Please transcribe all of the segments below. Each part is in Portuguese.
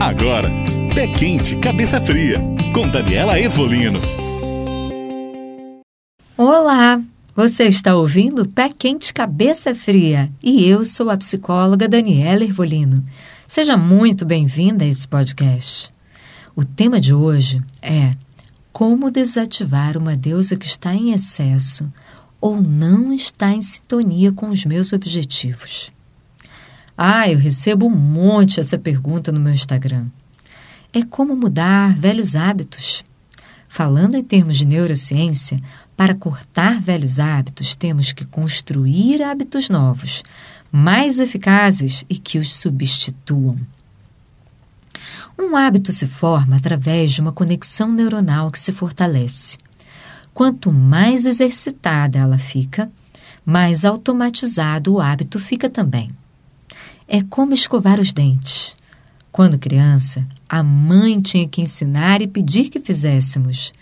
Agora, Pé Quente, Cabeça Fria, com Daniela Evolino. Olá, você está ouvindo Pé Quente, Cabeça Fria e eu sou a psicóloga Daniela Ervolino. Seja muito bem-vinda a esse podcast. O tema de hoje é como desativar uma deusa que está em excesso ou não está em sintonia com os meus objetivos. Ah, eu recebo um monte essa pergunta no meu Instagram. É como mudar velhos hábitos. Falando em termos de neurociência, para cortar velhos hábitos, temos que construir hábitos novos, mais eficazes e que os substituam. Um hábito se forma através de uma conexão neuronal que se fortalece. Quanto mais exercitada ela fica, mais automatizado o hábito fica também. É como escovar os dentes. Quando criança, a mãe tinha que ensinar e pedir que fizéssemos.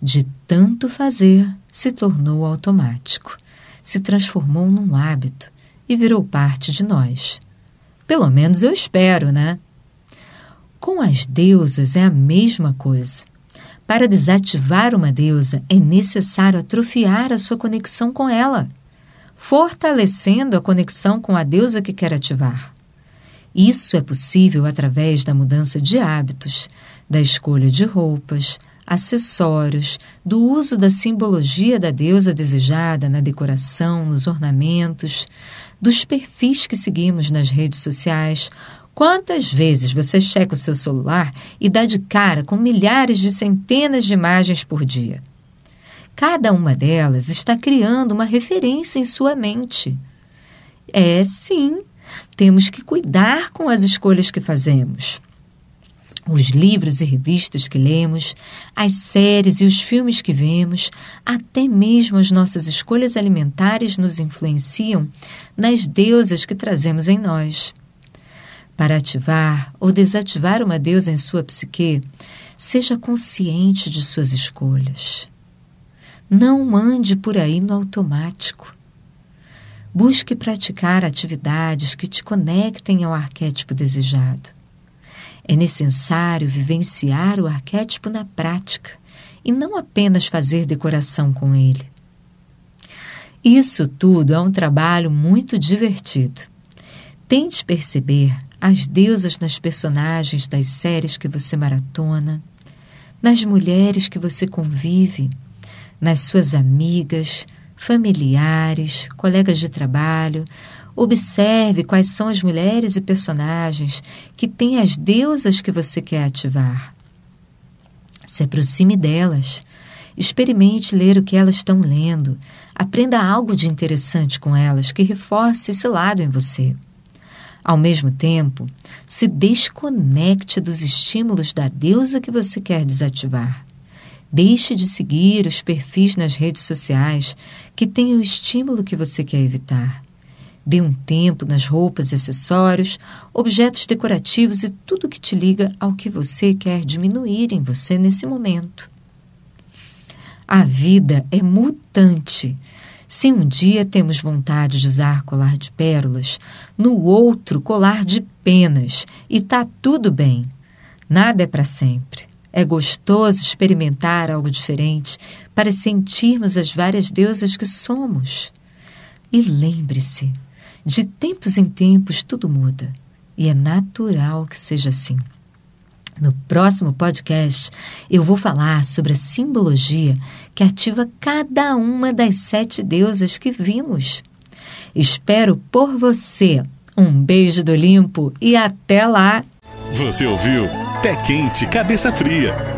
De tanto fazer, se tornou automático, se transformou num hábito e virou parte de nós. Pelo menos eu espero, né? Com as deusas é a mesma coisa. Para desativar uma deusa é necessário atrofiar a sua conexão com ela fortalecendo a conexão com a deusa que quer ativar. Isso é possível através da mudança de hábitos, da escolha de roupas, acessórios, do uso da simbologia da deusa desejada na decoração, nos ornamentos, dos perfis que seguimos nas redes sociais. Quantas vezes você checa o seu celular e dá de cara com milhares de centenas de imagens por dia? Cada uma delas está criando uma referência em sua mente. É sim, temos que cuidar com as escolhas que fazemos. Os livros e revistas que lemos, as séries e os filmes que vemos, até mesmo as nossas escolhas alimentares nos influenciam nas deusas que trazemos em nós. Para ativar ou desativar uma deusa em sua psique, seja consciente de suas escolhas. Não ande por aí no automático. Busque praticar atividades que te conectem ao arquétipo desejado. É necessário vivenciar o arquétipo na prática e não apenas fazer decoração com ele. Isso tudo é um trabalho muito divertido. Tente perceber as deusas nas personagens das séries que você maratona, nas mulheres que você convive nas suas amigas, familiares, colegas de trabalho. Observe quais são as mulheres e personagens que têm as deusas que você quer ativar. Se aproxime delas. Experimente ler o que elas estão lendo. Aprenda algo de interessante com elas que reforce esse lado em você. Ao mesmo tempo, se desconecte dos estímulos da deusa que você quer desativar. Deixe de seguir os perfis nas redes sociais que têm o estímulo que você quer evitar. Dê um tempo nas roupas e acessórios, objetos decorativos e tudo que te liga ao que você quer diminuir em você nesse momento. A vida é mutante. Se um dia temos vontade de usar colar de pérolas, no outro colar de penas, e tá tudo bem. Nada é para sempre. É gostoso experimentar algo diferente para sentirmos as várias deusas que somos. E lembre-se, de tempos em tempos tudo muda e é natural que seja assim. No próximo podcast, eu vou falar sobre a simbologia que ativa cada uma das sete deusas que vimos. Espero por você. Um beijo do Olimpo e até lá! Você ouviu? Pé Quente, Cabeça Fria.